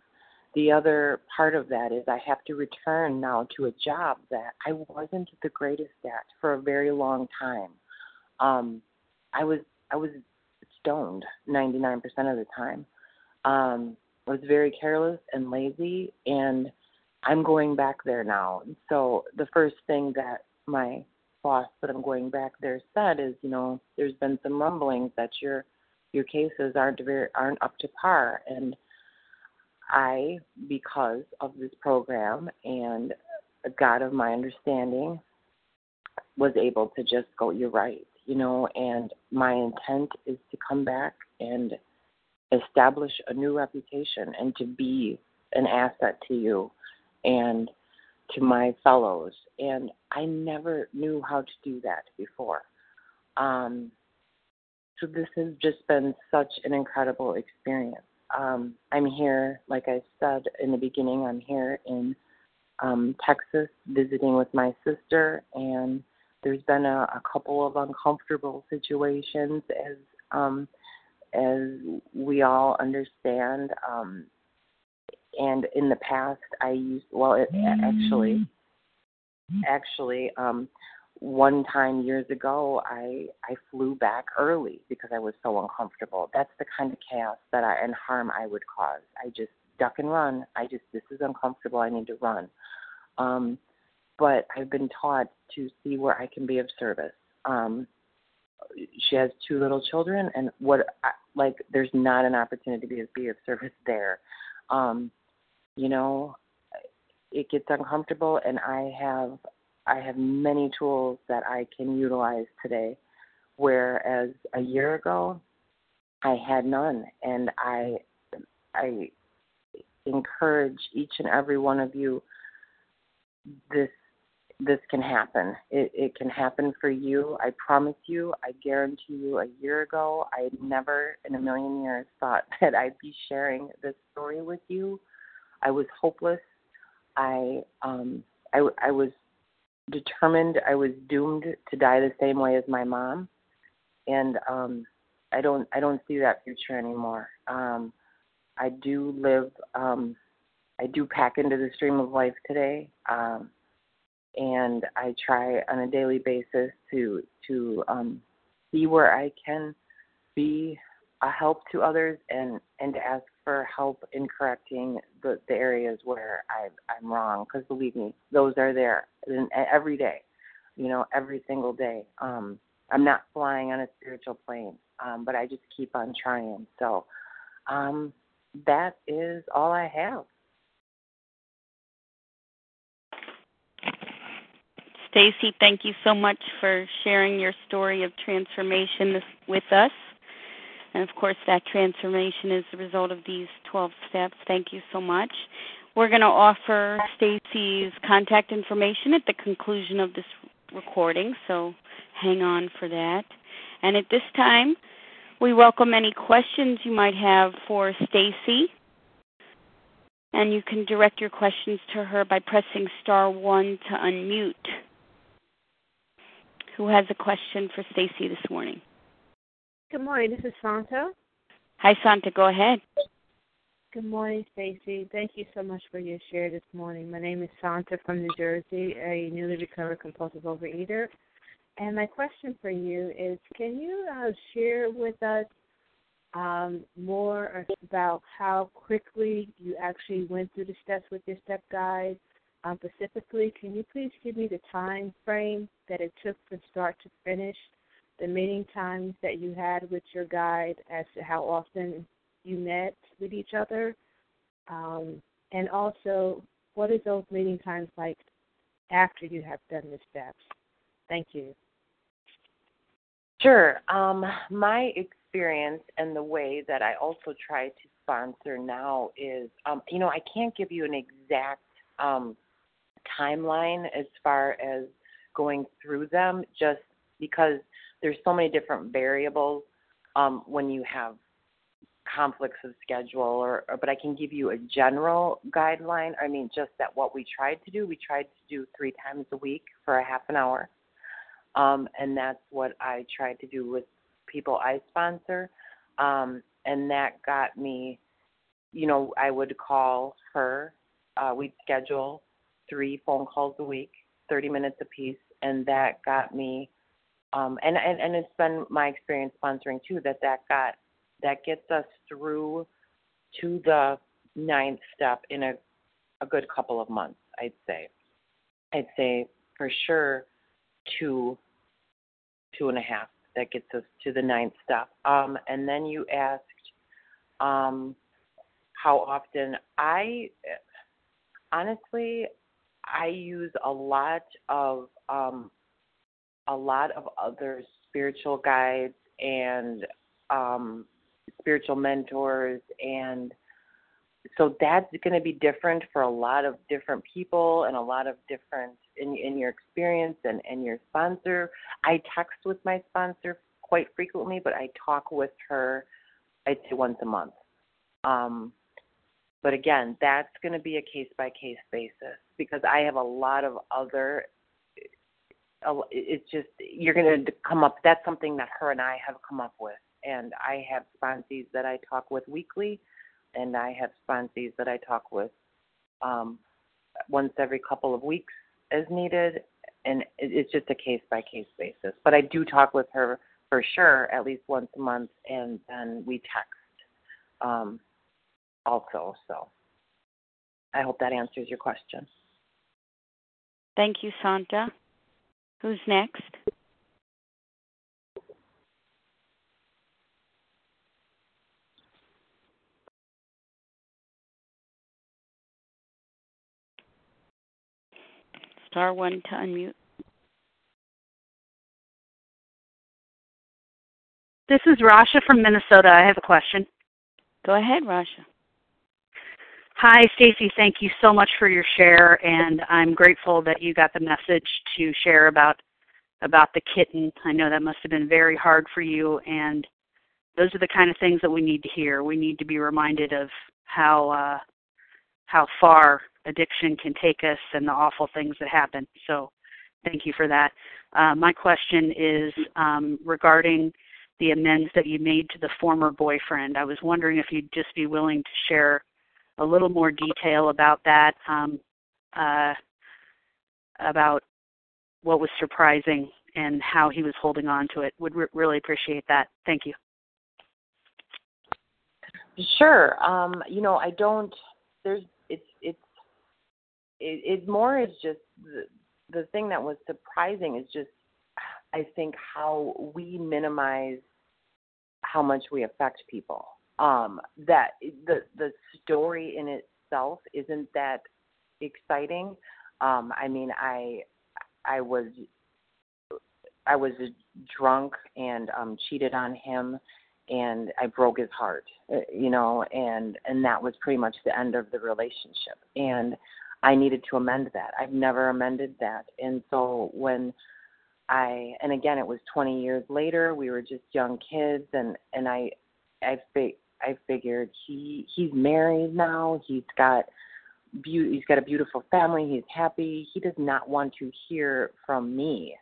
The other part of that is I have to return now to a job that I wasn't the greatest at for a very long time. Um, I was I was stoned 99% of the time. Um, I was very careless and lazy, and I'm going back there now. So the first thing that my boss that I'm going back there said is, you know, there's been some rumblings that your your cases aren't very aren't up to par, and I, because of this program and God of my understanding, was able to just go, you're right, you know, and my intent is to come back and establish a new reputation and to be an asset to you and to my fellows. And I never knew how to do that before. Um, so this has just been such an incredible experience. Um, I'm here, like I said in the beginning, I'm here in um, Texas visiting with my sister, and there's been a, a couple of uncomfortable situations as um, as we all understand. Um, and in the past, I used well, it, actually, actually, um, one time years ago, I I flew back early because I was so uncomfortable. That's the kind of chaos that I and harm I would cause. I just duck and run. I just this is uncomfortable. I need to run. Um, but I've been taught to see where I can be of service. Um, she has two little children, and what like there's not an opportunity to be, be of service there. Um, you know, it gets uncomfortable, and I have I have many tools that I can utilize today, whereas a year ago I had none, and I I encourage each and every one of you this this can happen. It, it can happen for you. I promise you. I guarantee you. A year ago, I never in a million years thought that I'd be sharing this story with you. I was hopeless. I um I I was determined I was doomed to die the same way as my mom, and um I don't I don't see that future anymore. Um I do live um I do pack into the stream of life today. Um and I try on a daily basis to to um, see where I can be a help to others and and to ask for help in correcting the the areas where I I'm wrong. Because believe me those are there every day you know every single day. Um I'm not flying on a spiritual plane um but I just keep on trying. So um that is all I have Stacey, thank you so much for sharing your story of transformation with us. And of course, that transformation is the result of these 12 steps. Thank you so much. We're going to offer Stacey's contact information at the conclusion of this recording, so hang on for that. And at this time, we welcome any questions you might have for Stacey. And you can direct your questions to her by pressing star 1 to unmute. Who has a question for Stacey this morning? Good morning. This is Santa. Hi, Santa. Go ahead. Good morning, Stacey. Thank you so much for your share this morning. My name is Santa from New Jersey, a newly recovered compulsive overeater. And my question for you is can you uh, share with us um, more about how quickly you actually went through the steps with your step guide? Um, specifically, can you please give me the time frame that it took from start to finish, the meeting times that you had with your guide as to how often you met with each other, um, and also what is those meeting times like after you have done the steps? Thank you. Sure. Um, my experience and the way that I also try to sponsor now is, um, you know, I can't give you an exact um, timeline as far as going through them, just because there's so many different variables um, when you have conflicts of schedule or, or, but I can give you a general guideline. I mean just that what we tried to do, we tried to do three times a week for a half an hour. Um, and that's what I tried to do with people I sponsor. Um, and that got me, you know, I would call her. Uh, we'd schedule three phone calls a week, 30 minutes apiece, and that got me. Um, and, and and it's been my experience sponsoring too that that got that gets us through to the ninth step in a a good couple of months. I'd say. I'd say for sure two two and a half. That gets us to the ninth step. Um, and then you asked um, how often. I honestly, I use a lot of um, a lot of other spiritual guides and um, spiritual mentors and so that's going to be different for a lot of different people and a lot of different in in your experience and and your sponsor. I text with my sponsor quite frequently, but I talk with her I'd say once a month. Um, but again, that's going to be a case by case basis because I have a lot of other. It's just you're going to come up. That's something that her and I have come up with, and I have sponsees that I talk with weekly, and I have sponsees that I talk with um, once every couple of weeks as needed, and it's just a case by case basis. But I do talk with her for sure at least once a month, and then we text um, also. So I hope that answers your question. Thank you, Santa. Who's next? Star one to unmute. This is Rasha from Minnesota. I have a question. Go ahead, Rasha. Hi, Stacey. Thank you so much for your share, and I'm grateful that you got the message to share about about the kitten. I know that must have been very hard for you, and those are the kind of things that we need to hear. We need to be reminded of how uh, how far addiction can take us and the awful things that happen. So thank you for that. Uh, my question is um, regarding the amends that you made to the former boyfriend. I was wondering if you'd just be willing to share a little more detail about that, um, uh, about what was surprising and how he was holding on to it. Would re- really appreciate that. Thank you. Sure. Um, you know, I don't. There's. It's. It's it, it more is just the, the thing that was surprising is just I think how we minimize how much we affect people. Um, that the the story in itself isn't that exciting. Um, I mean, I I was I was drunk and um, cheated on him, and I broke his heart, uh, you know, and and that was pretty much the end of the relationship. And I needed to amend that. I've never amended that. And so when I and again it was 20 years later, we were just young kids and and I I I figured he he's married now, he's got be- he's got a beautiful family, he's happy. He does not want to hear from me.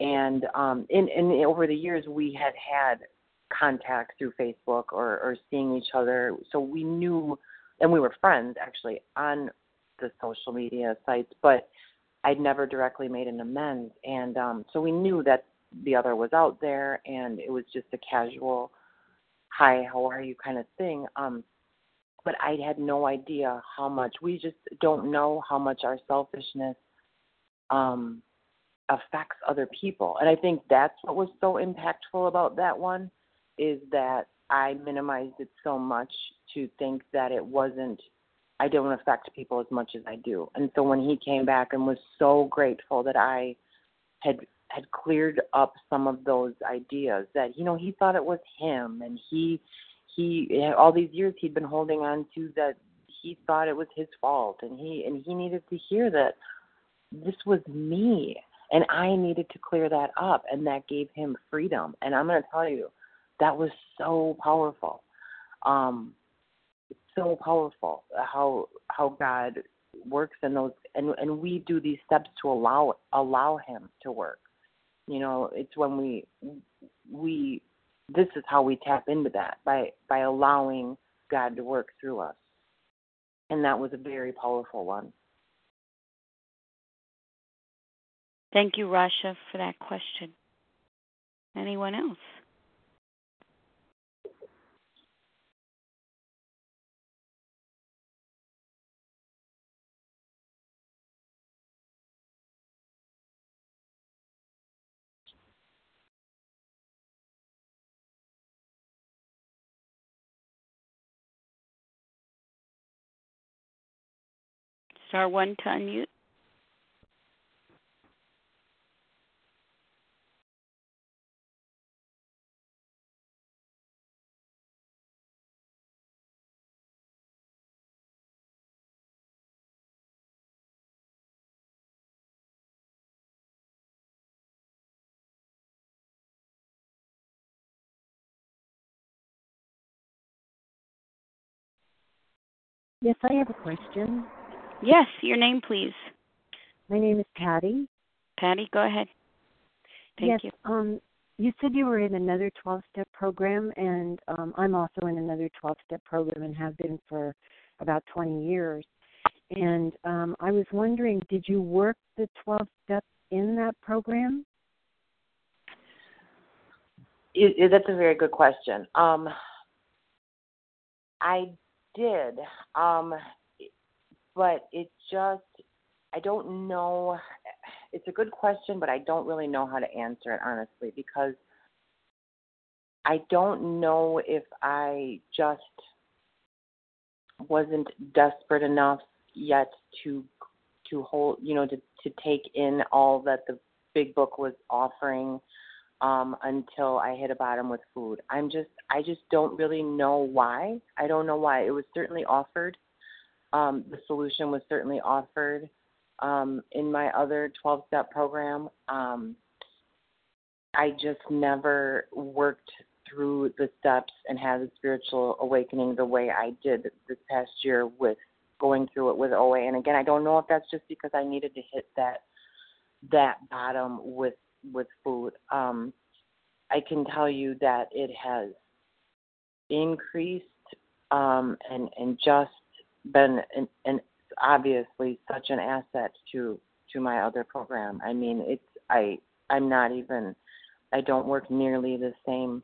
And um in in over the years we had had contact through Facebook or or seeing each other, so we knew and we were friends actually on the social media sites, but I'd never directly made an amends, and um, so we knew that the other was out there, and it was just a casual, "Hi, how are you?" kind of thing. Um, but I had no idea how much. We just don't know how much our selfishness um, affects other people, and I think that's what was so impactful about that one, is that I minimized it so much to think that it wasn't I don't affect people as much as I do. And so when he came back and was so grateful that I had had cleared up some of those ideas that you know he thought it was him and he he all these years he'd been holding on to that he thought it was his fault and he and he needed to hear that this was me and I needed to clear that up and that gave him freedom. And I'm going to tell you that was so powerful. Um so powerful how how God works in those and and we do these steps to allow allow him to work you know it's when we we this is how we tap into that by by allowing god to work through us. And that was a very powerful one. Thank you rasha for that question. Anyone else Star one to unmute. Yes, I have a question. Yes, your name, please. My name is Patty. Patty, go ahead. Thank yes, you. Um, you said you were in another 12 step program, and um, I'm also in another 12 step program and have been for about 20 years. And um, I was wondering, did you work the 12 steps in that program? It, it, that's a very good question. Um, I did. Um, but it just I don't know. It's a good question, but I don't really know how to answer it honestly because I don't know if I just wasn't desperate enough yet to to hold you know to to take in all that the big book was offering um until I hit a bottom with food. I'm just I just don't really know why. I don't know why. It was certainly offered um, the solution was certainly offered um, in my other 12 step program. Um, I just never worked through the steps and had a spiritual awakening the way I did this past year with going through it with OA. And again, I don't know if that's just because I needed to hit that that bottom with with food. Um, I can tell you that it has increased um, and and just been an, an obviously such an asset to to my other program. I mean, it's I I'm not even I don't work nearly the same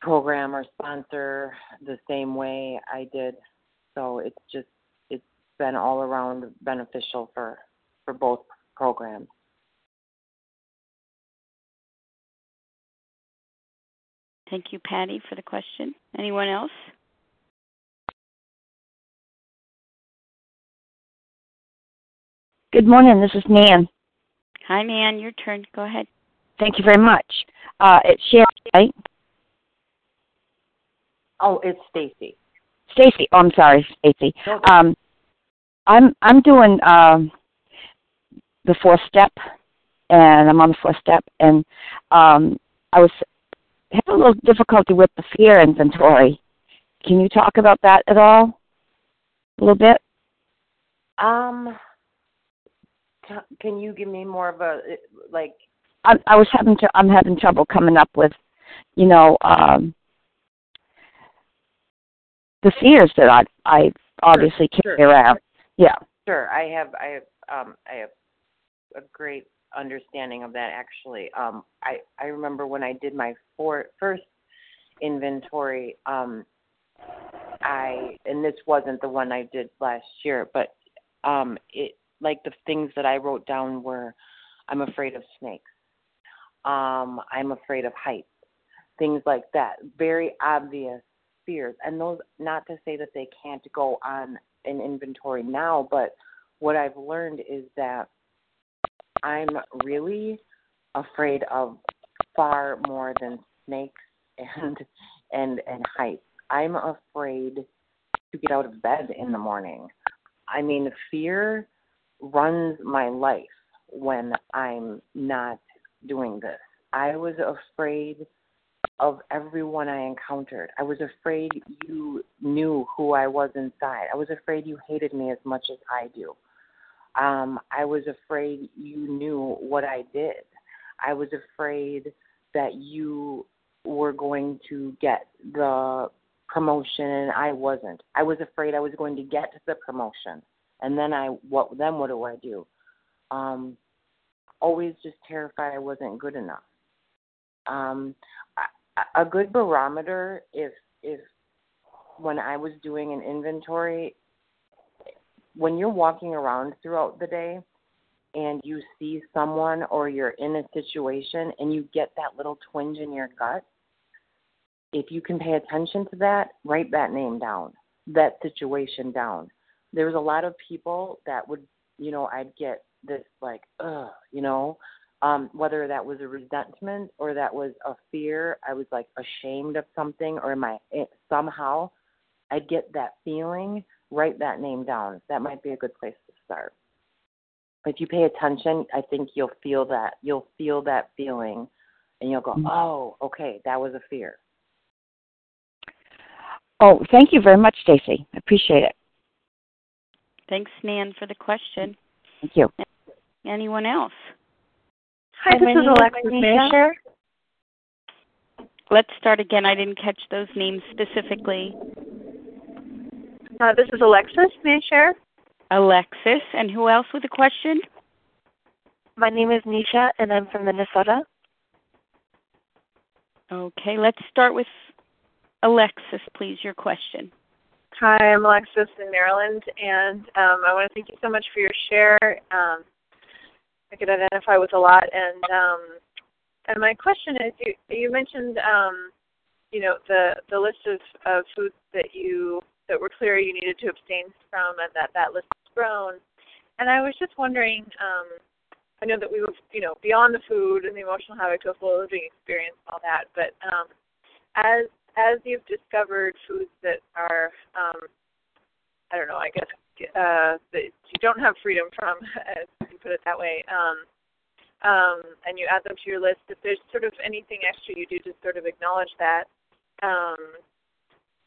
program or sponsor the same way I did. So it's just it's been all around beneficial for for both programs. Thank you, Patty, for the question. Anyone else? Good morning. This is Nan. Hi, Nan. Your turn. Go ahead. Thank you very much. Uh, it's Sherry, right? Oh, it's Stacey. Stacey. Oh, I'm sorry, Stacey. Um, I'm I'm doing um, the fourth step, and I'm on the fourth step, and um, I was having a little difficulty with the fear inventory. Can you talk about that at all? A little bit. Um, can you give me more of a like? I, I was having to. I'm having trouble coming up with, you know, um, the fears that I I obviously sure, carry sure. around. Yeah. Sure, I have I have um I have a great understanding of that actually. Um I I remember when I did my for, first inventory um I and this wasn't the one I did last year, but um it like the things that I wrote down were I'm afraid of snakes. Um I'm afraid of heights. Things like that. Very obvious fears. And those not to say that they can't go on an inventory now, but what I've learned is that I'm really afraid of far more than snakes and and and heights. I'm afraid to get out of bed in the morning. I mean, fear runs my life when I'm not doing this. I was afraid of everyone I encountered. I was afraid you knew who I was inside. I was afraid you hated me as much as I do. Um, I was afraid you knew what I did. I was afraid that you were going to get the promotion and I wasn't. I was afraid I was going to get the promotion. And then I what then what do I do? Um always just terrified I wasn't good enough. Um a good barometer if if when I was doing an inventory when you're walking around throughout the day and you see someone or you're in a situation and you get that little twinge in your gut if you can pay attention to that write that name down that situation down there was a lot of people that would you know I'd get this like ugh you know um, whether that was a resentment or that was a fear, I was like ashamed of something, or am I it, somehow I'd get that feeling. Write that name down. That might be a good place to start. If you pay attention, I think you'll feel that. You'll feel that feeling, and you'll go, Mm-hmm. "Oh, okay, that was a fear." Oh, thank you very much, Stacey. I appreciate it. Thanks, Nan, for the question. Thank you. Anyone else? Hi, this is Alexis. May I share? Let's start again. I didn't catch those names specifically. Uh, this is Alexis. May I share? Alexis, and who else with a question? My name is Nisha, and I'm from Minnesota. Okay, let's start with Alexis, please. Your question. Hi, I'm Alexis in Maryland, and um, I want to thank you so much for your share. Um, I could identify with a lot, and um, and my question is, you you mentioned, um, you know, the the list of, of foods that you that were clear you needed to abstain from, and that that list has grown. And I was just wondering, um, I know that we were, you know, beyond the food and the emotional havoc of full living experience and all that, but um, as as you've discovered foods that are, um, I don't know, I guess uh, that you don't have freedom from, as you put it that way, um, um, and you add them to your list, if there's sort of anything extra you do to sort of acknowledge that, um,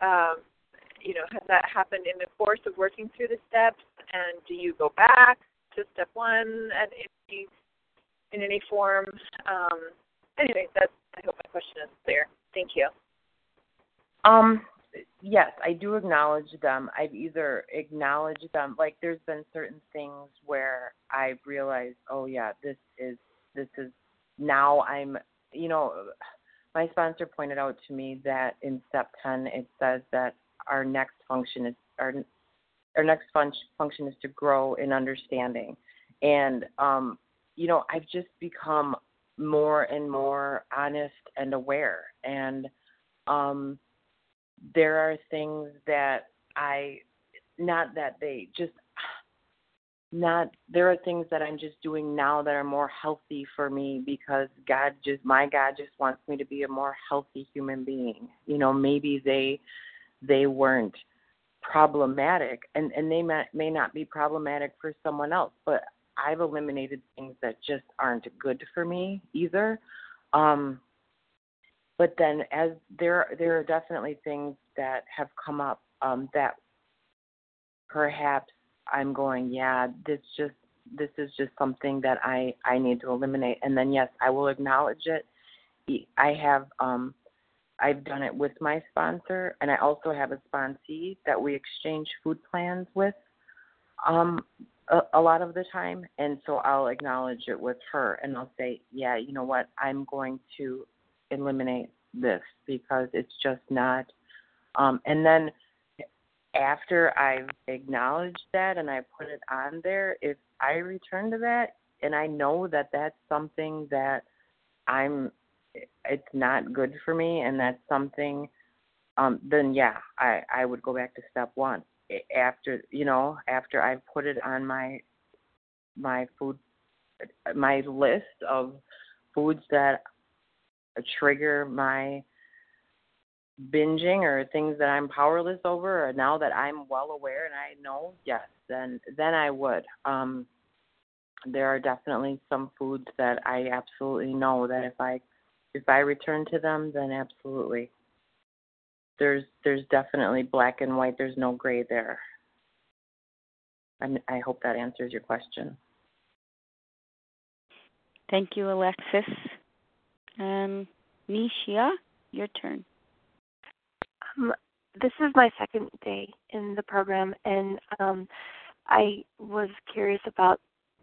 um, you know, has that happened in the course of working through the steps, and do you go back to step one at any in any form? Um, anyway, that's I hope my question is clear. Thank you. Um, yes, I do acknowledge them. I've either acknowledged them, like there's been certain things where I've realized, oh yeah, this is this is now I'm, you know, my sponsor pointed out to me that in step 10 it says that our next function is our our next fun- function is to grow in understanding, and um, you know, I've just become more and more honest and aware and um there are things that I not that they just not there are things that I'm just doing now that are more healthy for me because God just my God just wants me to be a more healthy human being. You know, maybe they they weren't problematic and and they may, may not be problematic for someone else, but I've eliminated things that just aren't good for me either. Um but then as there there are definitely things that have come up um that perhaps I'm going, yeah, this just this is just something that I I need to eliminate. And then yes, I will acknowledge it. I have um I've done it with my sponsor, and I also have a sponsee that we exchange food plans with um a, a lot of the time, and so I'll acknowledge it with her, and I'll say, yeah, you know what, I'm going to eliminate this because it's just not. Um, and then after I've acknowledged that and I put it on there, if I return to that and I know that that's something that I'm, it's not good for me and that's something, um, then yeah, I I would go back to step one after you know after I've put it on my my food my list of foods that trigger my binging or things that I'm powerless over or now that I'm well aware and I know, yes, then then I would. Um there are definitely some foods that I absolutely know that if I if I return to them then absolutely. There's there's definitely black and white, there's no gray there. I I hope that answers your question. Thank you, Alexis. Um, Nishia, your turn. Um, this is my second day in the program, and um, I was curious about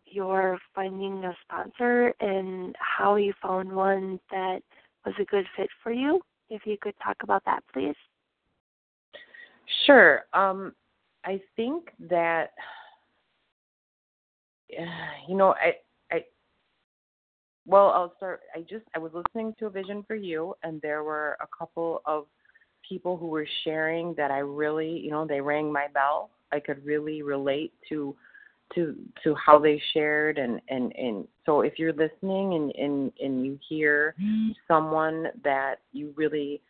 your finding a sponsor and how you found one that was a good fit for you. If you could talk about that, please. Sure. Um, I think that you know I I well I'll start. I just I was listening to a Vision for You, and there were a couple of people who were sharing that I really, you know, they rang my bell. I could really relate to to to how they shared and and and so if you're listening and and and you hear mm-hmm. someone that you really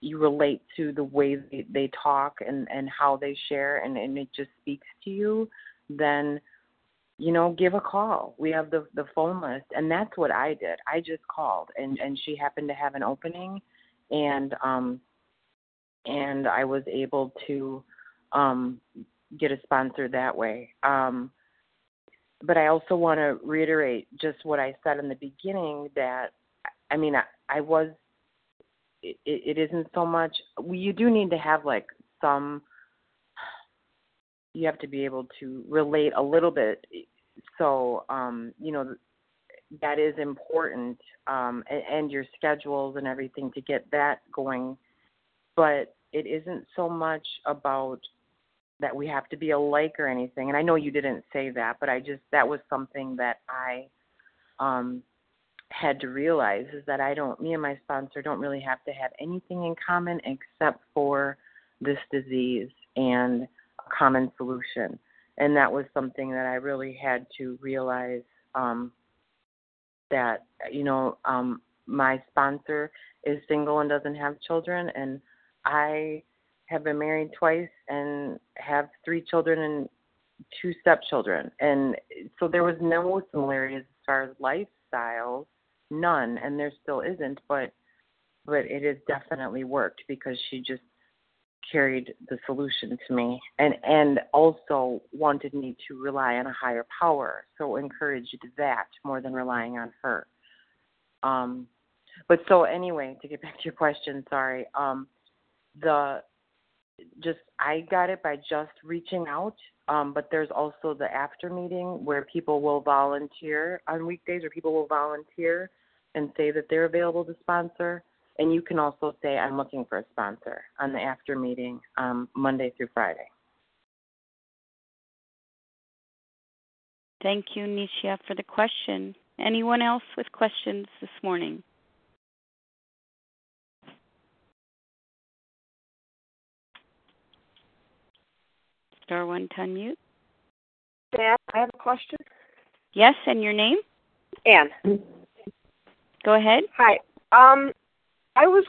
you relate to the way they, they talk and and how they share and and it just speaks to you then you know give a call we have the the phone list and that's what i did i just called and and she happened to have an opening and um and I was able to um, get a sponsor that way. Um, but I also want to reiterate just what I said in the beginning that I mean I, I was it, it isn't so much you do need to have like some you have to be able to relate a little bit. So um you know that is important um and, and your schedules and everything to get that going. But it isn't so much about that we have to be alike or anything. And I know you didn't say that, but I just that was something that I um had to realize is that I don't me and my sponsor don't really have to have anything in common except for this disease. And common solution. And that was something that I really had to realize um that you know um my sponsor is single and doesn't have children and I have been married twice and have three children and two stepchildren. And so there was no similarities as far as lifestyles, none, and there still isn't, but but it has definitely worked because she just carried the solution to me and and also wanted me to rely on a higher power so encouraged that more than relying on her um but so anyway to get back to your question sorry um the just I got it by just reaching out. Um, but there's also the after meeting where people will volunteer on weekdays, or people will volunteer and say that they're available to sponsor. And you can also say I'm looking for a sponsor on the after meeting um, Monday through Friday. Thank you, Nisha, for the question. Anyone else with questions this morning? Star one to unmute. May I I have a question. Yes, and your name? Anne. Go ahead. Hi. Um, I was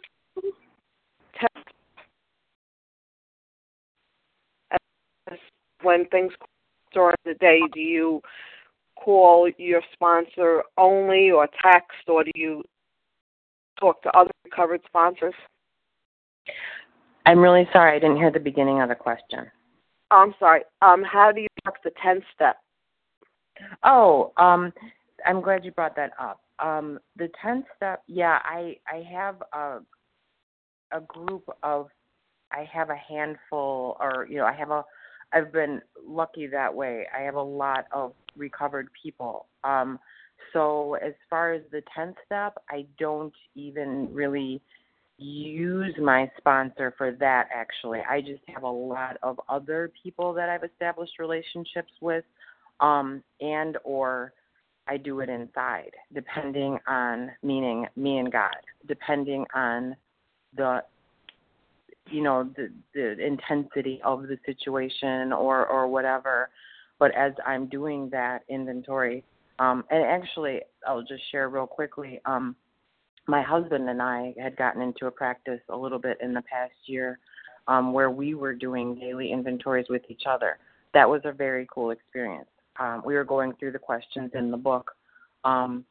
when things during the day. Do you call your sponsor only, or text, or do you talk to other recovered sponsors? I'm really sorry, I didn't hear the beginning of the question. I'm sorry. Um, how do you work the 10 step? Oh, um, I'm glad you brought that up. Um, the 10 step, yeah, I I have a a group of I have a handful or you know, I have a I've been lucky that way. I have a lot of recovered people. Um so as far as the 10th step, I don't even really use my sponsor for that actually. I just have a lot of other people that I've established relationships with um and or I do it inside depending on meaning me and God, depending on the you know the the intensity of the situation or or whatever. But as i'm doing that inventory um and actually i'll just share real quickly um my husband and i had gotten into a practice a little bit in the past year um where we were doing daily inventories with each other. That was a very cool experience um we were going through the questions in the book um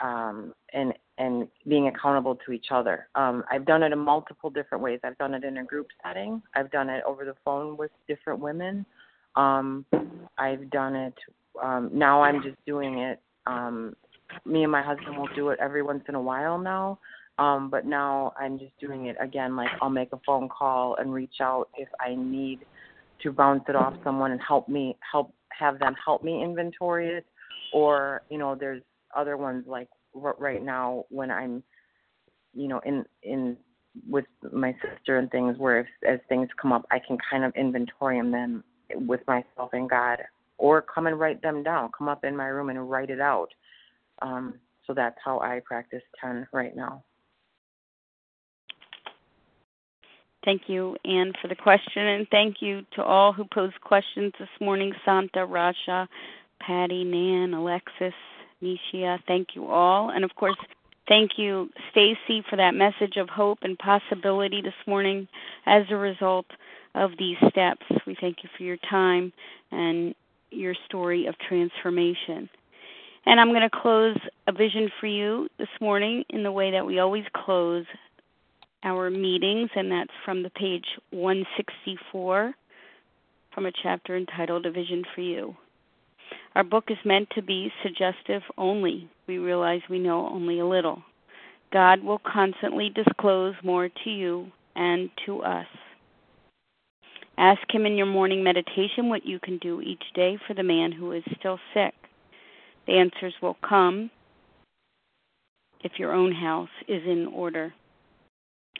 um and and being accountable to each other. Um, I've done it in multiple different ways. I've done it in a group setting. I've done it over the phone with different women. Um, I've done it. Um, now I'm just doing it. Me and my husband will do it every once in a while now. But now I'm just doing it again. Like I'll make a phone call and reach out if I need to bounce it off someone and help me help have them help me inventory it. Or you know, there's other ones like right now when I'm, you know, in in with my sister and things where if, as things come up, I can kind of inventory them with myself and God, or come and write them down. Come up in my room and write it out. Um, so that's how I practice ten right now. Thank you, Anne, for the question, and thank you to all who posed questions this morning Santa, Rasha, Patty, Nan, Alexis, Nishia. Thank you all. And of course, thank you, Stacey, for that message of hope and possibility this morning as a result of these steps. We thank you for your time and your story of transformation. And I'm going to close a vision for you this morning in the way that we always close our meetings, and that's from the page 164 from a chapter entitled A Vision for You. Our book is meant to be suggestive only. We realize we know only a little. God will constantly disclose more to you and to us. Ask Him in your morning meditation what you can do each day for the man who is still sick. The answers will come if your own house is in order.